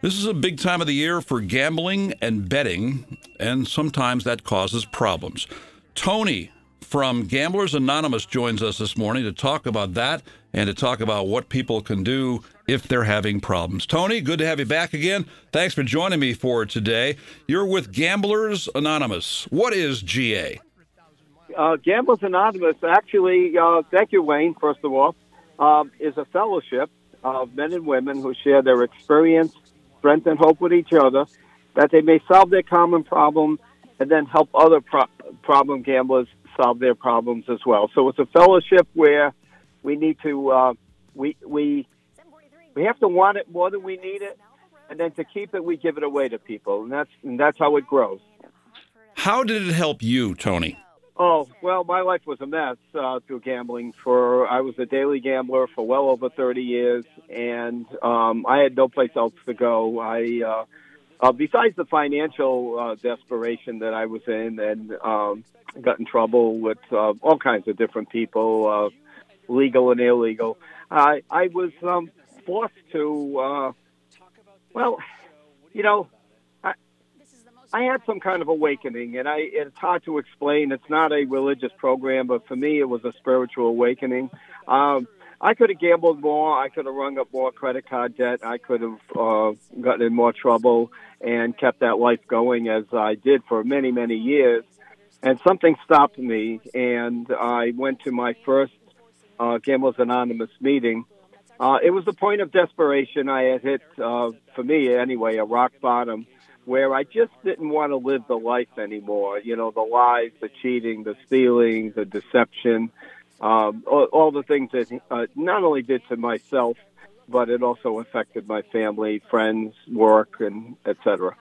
This is a big time of the year for gambling and betting, and sometimes that causes problems. Tony from Gamblers Anonymous joins us this morning to talk about that and to talk about what people can do if they're having problems. Tony, good to have you back again. Thanks for joining me for today. You're with Gamblers Anonymous. What is GA? Uh, Gamblers Anonymous, actually, uh, thank you, Wayne, first of all, um, is a fellowship of men and women who share their experience strength and hope with each other, that they may solve their common problem and then help other pro- problem gamblers solve their problems as well. So it's a fellowship where we need to uh, we we we have to want it more than we need it, and then to keep it, we give it away to people, and that's and that's how it grows. How did it help you, Tony? Oh well, my life was a mess uh, through gambling. For I was a daily gambler for well over thirty years, and um, I had no place else to go. I, uh, uh, besides the financial uh, desperation that I was in, and um, got in trouble with uh, all kinds of different people, uh, legal and illegal. I I was um, forced to, uh, well, you know I had some kind of awakening, and I it's hard to explain. It's not a religious program, but for me, it was a spiritual awakening. Um, I could have gambled more. I could have rung up more credit card debt. I could have uh, gotten in more trouble and kept that life going as I did for many, many years. And something stopped me, and I went to my first uh, Gamblers Anonymous meeting. Uh, it was the point of desperation. I had hit, uh, for me anyway, a rock bottom where I just didn't want to live the life anymore. You know, the lies, the cheating, the stealing, the deception, um, all, all the things that uh, not only did to myself, but it also affected my family, friends, work, and etc.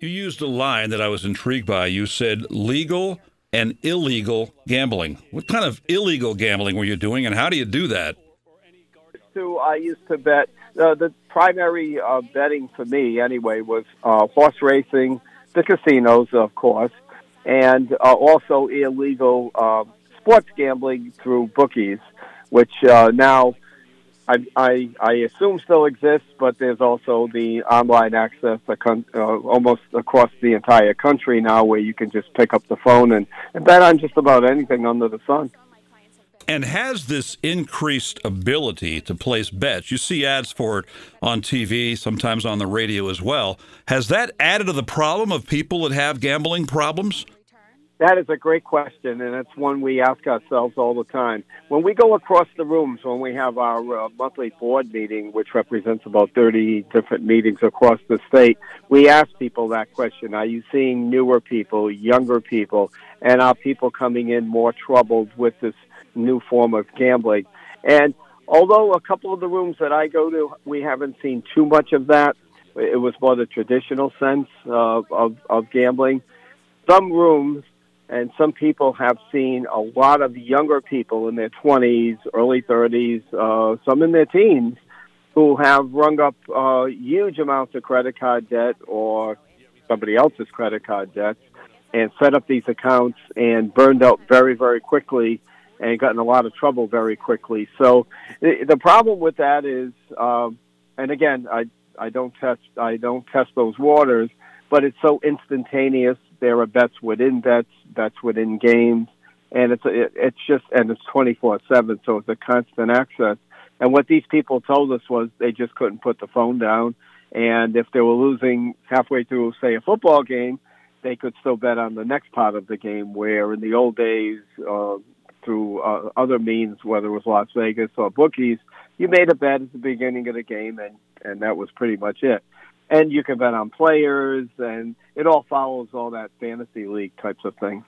You used a line that I was intrigued by. You said legal and illegal gambling. What kind of illegal gambling were you doing, and how do you do that? To I used to bet uh, the primary uh, betting for me, anyway, was uh, horse racing, the casinos, of course, and uh, also illegal uh, sports gambling through bookies, which uh, now I, I, I assume still exists, but there's also the online access uh, almost across the entire country now where you can just pick up the phone and, and bet on just about anything under the sun and has this increased ability to place bets. You see ads for it on TV, sometimes on the radio as well. Has that added to the problem of people that have gambling problems? That is a great question, and it's one we ask ourselves all the time. When we go across the rooms, when we have our uh, monthly board meeting, which represents about 30 different meetings across the state, we ask people that question Are you seeing newer people, younger people, and are people coming in more troubled with this new form of gambling. And although a couple of the rooms that I go to, we haven't seen too much of that. It was more the traditional sense of, of, of gambling. Some rooms and some people have seen a lot of younger people in their 20s, early 30s, uh, some in their teens, who have rung up uh, huge amounts of credit card debt or somebody else's credit card debts and set up these accounts and burned out very, very quickly and got in a lot of trouble very quickly. So the problem with that is, um, and again, I I don't test I don't test those waters, but it's so instantaneous. There are bets within bets, bets within games, and it's it, it's just and it's twenty four seven, so it's a constant access. And what these people told us was they just couldn't put the phone down, and if they were losing halfway through, say, a football game, they could still bet on the next part of the game. Where in the old days, uh, through uh, other means, whether it was Las Vegas or bookies, you made a bet at the beginning of the game, and and that was pretty much it. And you can bet on players, and it all follows all that fantasy league types of things.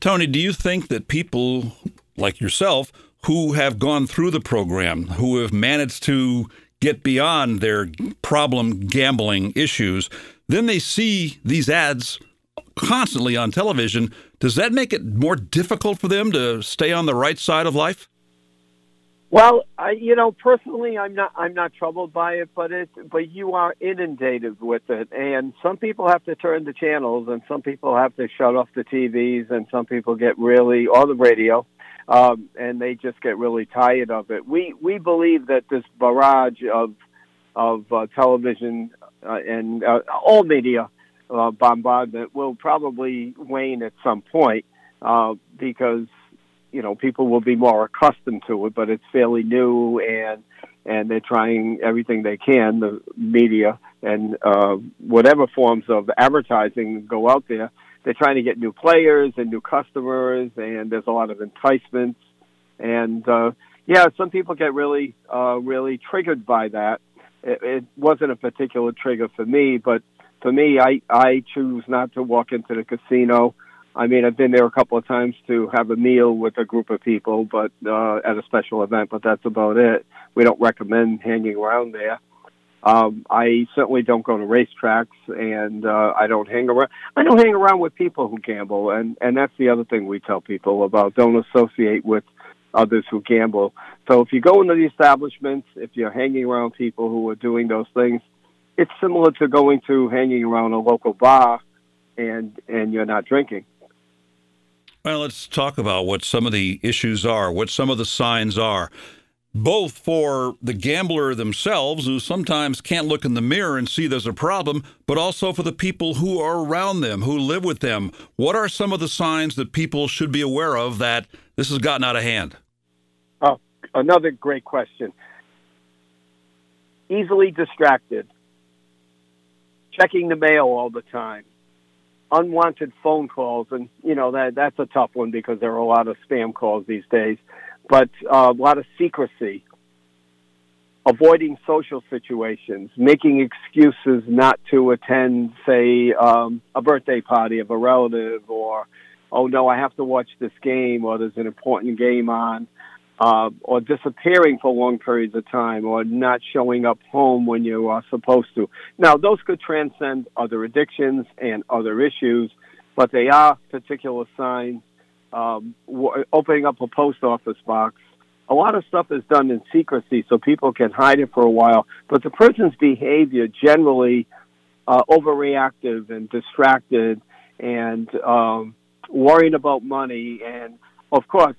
Tony, do you think that people like yourself who have gone through the program, who have managed to get beyond their problem gambling issues, then they see these ads constantly on television, does that make it more difficult for them to stay on the right side of life? Well, I, you know, personally, I'm not I'm not troubled by it, but it but you are inundated with it, and some people have to turn the channels, and some people have to shut off the TVs, and some people get really or the radio, um, and they just get really tired of it. We we believe that this barrage of of uh, television uh, and uh, all media uh, bombardment will probably wane at some point uh, because you know people will be more accustomed to it, but it's fairly new and and they're trying everything they can, the media and uh, whatever forms of advertising go out there. They're trying to get new players and new customers, and there's a lot of enticements. And uh, yeah, some people get really, uh, really triggered by that. It, it wasn't a particular trigger for me, but for me, I I choose not to walk into the casino. I mean, I've been there a couple of times to have a meal with a group of people, but uh, at a special event. But that's about it. We don't recommend hanging around there. Um, I certainly don't go to racetracks, and uh, I don't hang around. I don't hang around with people who gamble, and and that's the other thing we tell people about: don't associate with others who gamble. So if you go into the establishments, if you're hanging around people who are doing those things, it's similar to going to hanging around a local bar, and and you're not drinking. Well, let's talk about what some of the issues are, what some of the signs are, both for the gambler themselves, who sometimes can't look in the mirror and see there's a problem, but also for the people who are around them, who live with them. What are some of the signs that people should be aware of that this has gotten out of hand? Oh, another great question. Easily distracted, checking the mail all the time, unwanted phone calls, and you know that that's a tough one because there are a lot of spam calls these days. But uh, a lot of secrecy, avoiding social situations, making excuses not to attend, say, um, a birthday party of a relative, or oh no, I have to watch this game, or there's an important game on uh, or disappearing for long periods of time, or not showing up home when you are supposed to. Now, those could transcend other addictions and other issues, but they are particular signs. Um, w- opening up a post office box. A lot of stuff is done in secrecy, so people can hide it for a while. But the person's behavior generally uh, overreactive and distracted, and um, worrying about money, and of course,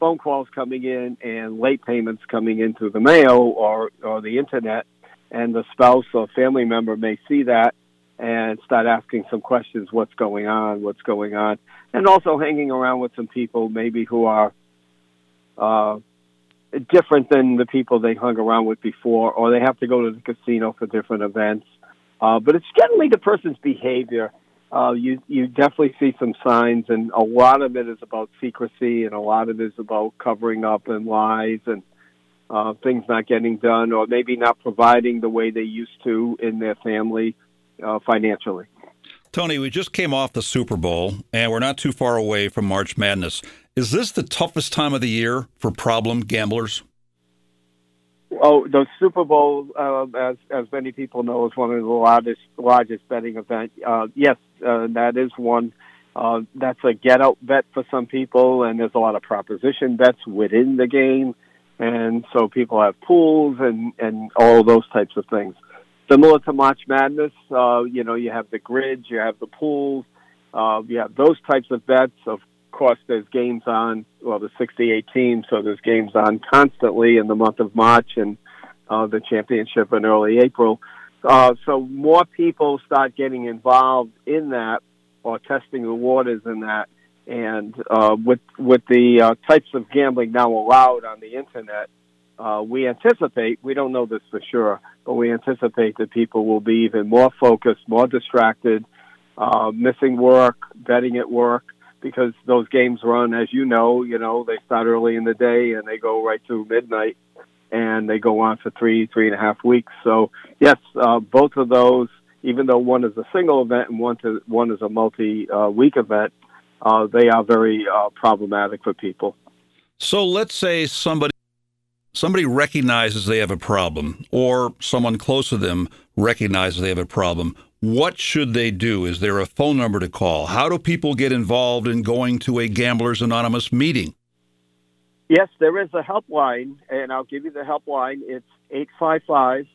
phone calls coming in and late payments coming in through the mail or, or the internet, and the spouse or family member may see that and start asking some questions what's going on, what's going on, and also hanging around with some people maybe who are uh, different than the people they hung around with before, or they have to go to the casino for different events. Uh, but it's generally the person's behavior uh, you you definitely see some signs, and a lot of it is about secrecy, and a lot of it is about covering up and lies and uh, things not getting done, or maybe not providing the way they used to in their family uh, financially. Tony, we just came off the Super Bowl, and we're not too far away from March Madness. Is this the toughest time of the year for problem gamblers? Oh, the Super Bowl, uh, as as many people know, is one of the largest largest betting event. Uh, yes, uh, that is one. Uh, that's a get out bet for some people, and there's a lot of proposition bets within the game, and so people have pools and and all those types of things. Similar to March Madness, uh, you know, you have the grids, you have the pools, uh, you have those types of bets. Of course, there's games on, well, the 68 teams, so there's games on constantly in the month of March and uh, the championship in early April. Uh, so more people start getting involved in that or testing the waters in that. And uh, with with the uh, types of gambling now allowed on the internet, uh, we anticipate we don't know this for sure, but we anticipate that people will be even more focused, more distracted, uh, missing work, betting at work, because those games run, as you know, you know, they start early in the day and they go right through midnight and they go on for three, three and a half weeks. So yes, uh, both of those, even though one is a single event and one to, one is a multi-week uh, event, uh, they are very uh, problematic for people. So let's say somebody somebody recognizes they have a problem, or someone close to them recognizes they have a problem. What should they do? Is there a phone number to call? How do people get involved in going to a Gamblers Anonymous meeting? Yes, there is a helpline, and I'll give you the helpline. It's 855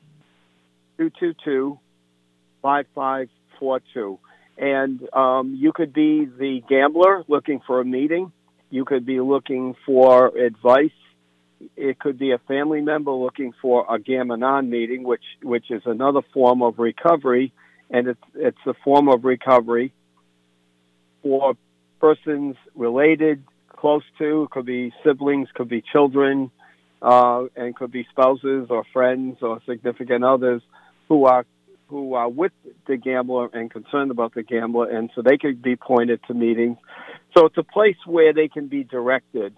222 5542. And um, you could be the gambler looking for a meeting, you could be looking for advice it could be a family member looking for a Gam-Anon meeting, which which is another form of recovery, and it's it's a form of recovery for persons related, close to, could be siblings, could be children, uh, and could be spouses or friends or significant others who are who are with the gambler and concerned about the gambler, and so they could be pointed to meetings. So it's a place where they can be directed,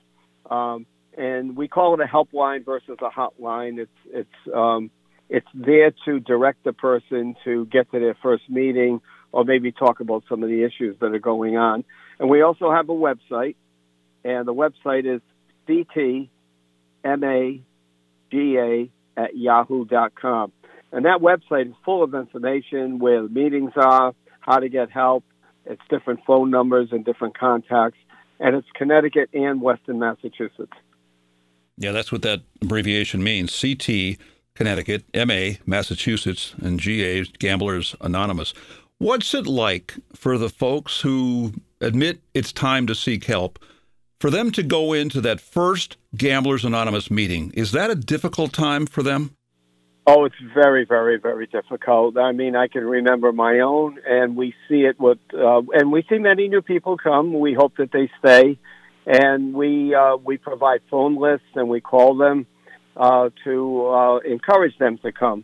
um, and we call it a helpline versus a hotline. It's it's um, it's there to direct the person to get to their first meeting or maybe talk about some of the issues that are going on. And we also have a website, and the website is ctmaga at yahoo.com. And that website is full of information where the meetings are, how to get help. It's different phone numbers and different contacts. And it's Connecticut and Western Massachusetts. Yeah, that's what that abbreviation means. CT, Connecticut, MA, Massachusetts, and GA, Gamblers Anonymous. What's it like for the folks who admit it's time to seek help? For them to go into that first Gamblers Anonymous meeting, is that a difficult time for them? Oh, it's very, very, very difficult. I mean, I can remember my own, and we see it with, uh, and we see many new people come. We hope that they stay, and we uh, we provide phone lists and we call them uh, to uh, encourage them to come.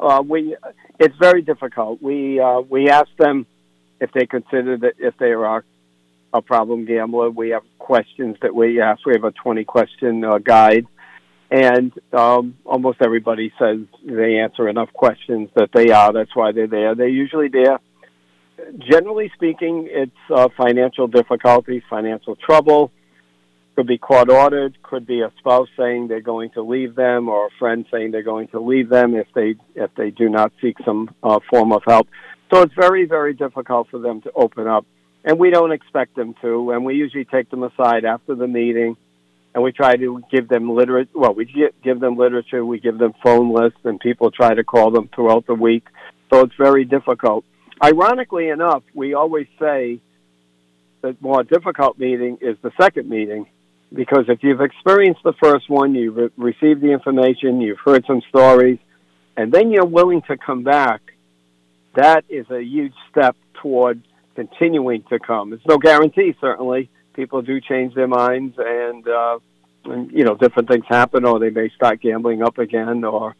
Uh, we it's very difficult. We uh, we ask them if they consider that if they are a problem gambler. We have questions that we ask. We have a twenty question uh, guide, and um, almost everybody says they answer enough questions that they are. That's why they're there. They're usually there. Generally speaking, it's uh, financial difficulty, financial trouble could be court ordered, could be a spouse saying they're going to leave them, or a friend saying they're going to leave them if they if they do not seek some uh, form of help. So it's very very difficult for them to open up, and we don't expect them to. And we usually take them aside after the meeting, and we try to give them literate. Well, we give them literature, we give them phone lists, and people try to call them throughout the week. So it's very difficult. Ironically enough, we always say the more difficult meeting is the second meeting because if you've experienced the first one, you've re- received the information, you've heard some stories, and then you're willing to come back, that is a huge step toward continuing to come. It's no guarantee, certainly. People do change their minds, and, uh, and you know, different things happen, or they may start gambling up again, or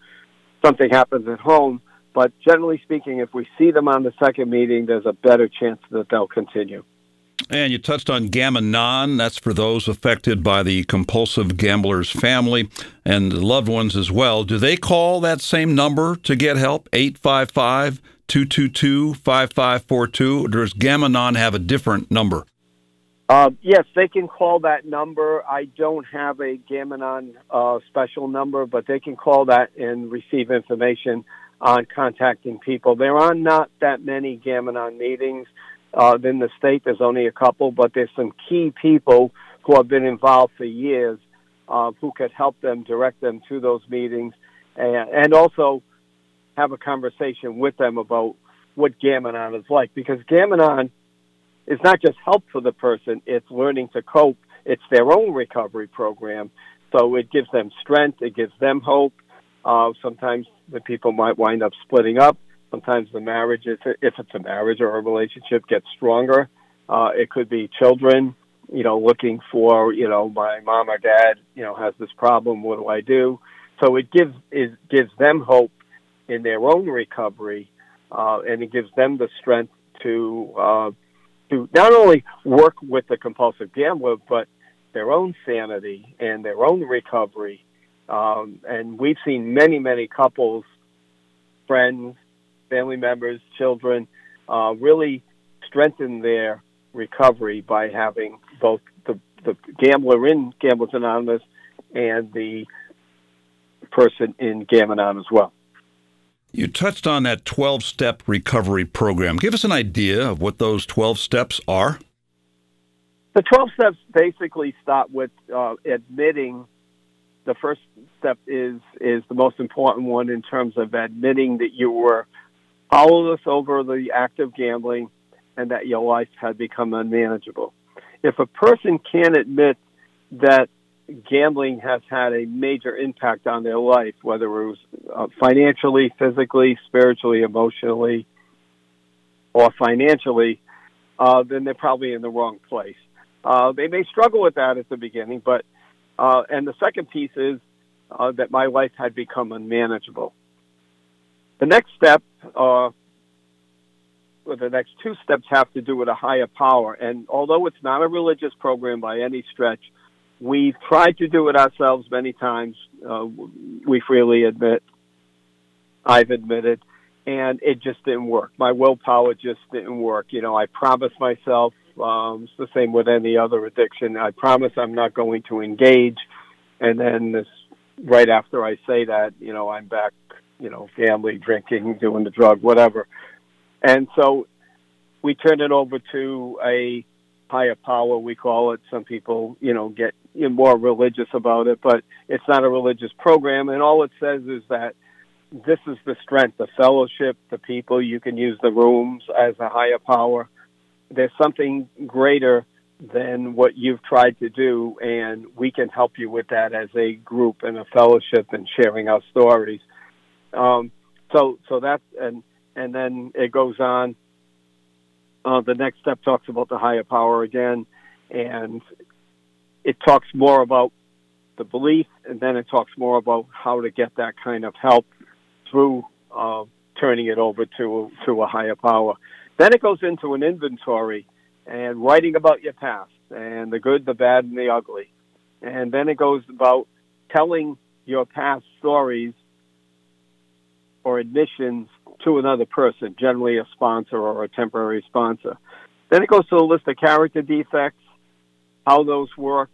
something happens at home. But generally speaking, if we see them on the second meeting, there's a better chance that they'll continue. And you touched on Gam-Anon. That's for those affected by the compulsive gambler's family and loved ones as well. Do they call that same number to get help? 855 222 5542? Or does Gam-Anon have a different number? Uh, yes, they can call that number. I don't have a Gam-Anon uh, special number, but they can call that and receive information on contacting people. There are not that many Gam-Anon meetings. Uh, in the state, there's only a couple, but there's some key people who have been involved for years uh, who could help them, direct them to those meetings, and, and also have a conversation with them about what Gam-Anon is like. Because Gam-Anon is not just help for the person, it's learning to cope. It's their own recovery program. So it gives them strength, it gives them hope. Uh, sometimes the people might wind up splitting up Sometimes the marriage, if, it's a marriage or a relationship, gets stronger. Uh, it could be children, you know, looking for, you know, my mom or dad, you know, has this problem. What do I do? So it gives it gives them hope in their own recovery, uh, and it gives them the strength to uh, to not only work with the compulsive gambler, but their own sanity and their own recovery. Um, and we've seen many, many couples, friends, family members, children, uh, really strengthen their recovery by having both the, the gambler in Gamblers Anonymous and the person in Gam-Anon as well. You touched on that 12 step recovery program. Give us an idea of what those 12 steps are. The 12 steps basically start with uh, admitting the first step is is the most important one in terms of admitting that you were powerless over the act of gambling and that your life had become unmanageable. If a person can't admit that gambling has had a major impact on their life, whether it was uh, financially, physically, spiritually, emotionally, or financially, uh, then they're probably in the wrong place. Uh, they may struggle with that at the beginning, but uh, and the second piece is uh, that my life had become unmanageable. The next step, uh, or the next two steps, have to do with a higher power. And although it's not a religious program by any stretch, we've tried to do it ourselves many times. Uh, we freely admit, I've admitted, and it just didn't work. My willpower just didn't work. You know, I promised myself um, it's the same with any other addiction. I promise I'm not going to engage, and then this right after I say that, you know, I'm back, you know, gambling, drinking, doing the drug, whatever. And so we turned it over to a higher power, we call it. Some people, you know, get more religious about it, but it's not a religious program. And all it says is that this is the strength, the fellowship, the people. You can use the rooms as a higher power there's something greater than what you've tried to do, and we can help you with that as a group and a fellowship and sharing our stories. Um, so, so that's and and then it goes on. Uh, the next step talks about the higher power again, and it talks more about the belief, and then it talks more about how to get that kind of help through uh, turning it over to to a higher power. Then it goes into an inventory and writing about your past and the good, the bad, and the ugly. And then it goes about telling your past stories or admissions to another person, generally a sponsor or a temporary sponsor. Then it goes to the list of character defects, how those work.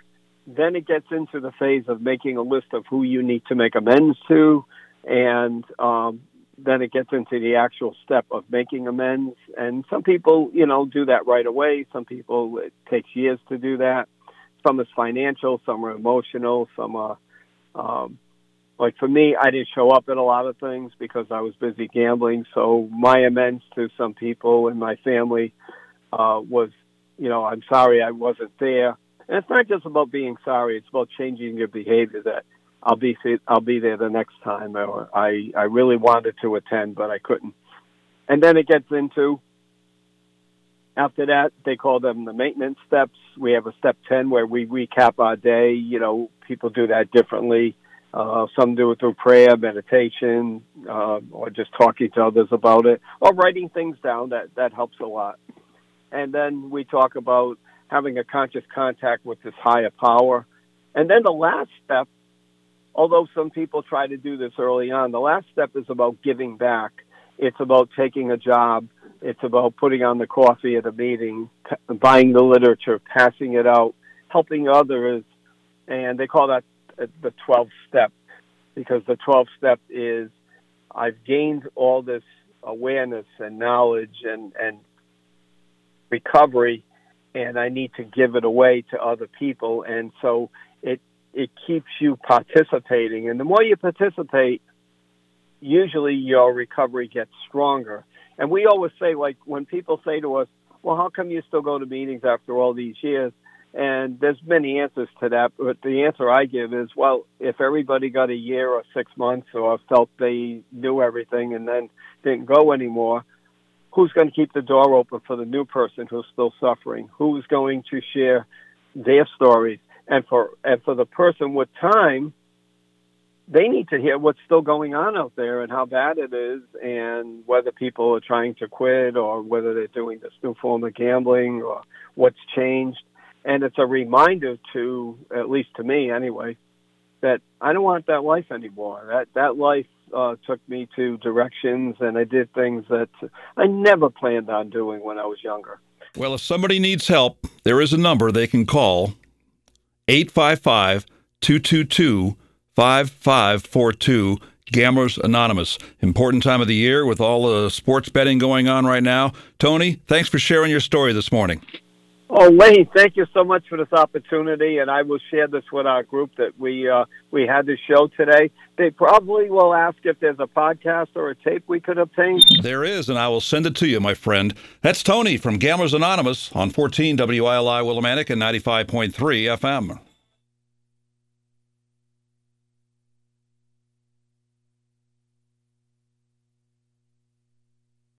Then it gets into the phase of making a list of who you need to make amends to and um, then it gets into the actual step of making amends. And some people, you know, do that right away. Some people, it takes years to do that. Some is financial, some are emotional, some are, um, like for me, I didn't show up at a lot of things because I was busy gambling. So my amends to some people in my family uh, was, you know, I'm sorry I wasn't there. And it's not just about being sorry; it's about changing your behavior. That I'll be I'll be there the next time. Or I I really wanted to attend, but I couldn't. And then it gets into after that they call them the maintenance steps. We have a step ten where we recap our day. You know, people do that differently. Uh, some do it through prayer, meditation, uh, or just talking to others about it, or writing things down. That that helps a lot. And then we talk about having a conscious contact with this higher power. And then the last step although some people try to do this early on, the last step is about giving back. It's about taking a job. It's about putting on the coffee at a meeting, buying the literature, passing it out, helping others. And they call that the 12th step because the 12th step is I've gained all this awareness and knowledge and, and recovery, and I need to give it away to other people. And so it it keeps you participating. And the more you participate, usually your recovery gets stronger. And we always say, like, when people say to us, well, how come you still go to meetings after all these years? And there's many answers to that, but the answer I give is, well, if everybody got a year or six months or felt they knew everything and then didn't go anymore, who's going to keep the door open for the new person who's still suffering? Who's going to share their stories? and for and for the person with time they need to hear what's still going on out there and how bad it is and whether people are trying to quit or whether they're doing this new form of gambling or what's changed and it's a reminder to at least to me anyway that I don't want that life anymore that that life uh, took me to directions and I did things that I never planned on doing when I was younger. Well, if somebody needs help, there is a number they can call 855 222 5542. Gamblers Anonymous. Important time of the year with all the sports betting going on right now. Tony, thanks for sharing your story this morning. Oh, Wayne, thank you so much for this opportunity, and I will share this with our group that we uh, we had this show today. They probably will ask if there's a podcast or a tape we could obtain. There is, and I will send it to you, my friend. That's Tony from Gamblers Anonymous on 14 WILI Willimantic and 95.3 FM.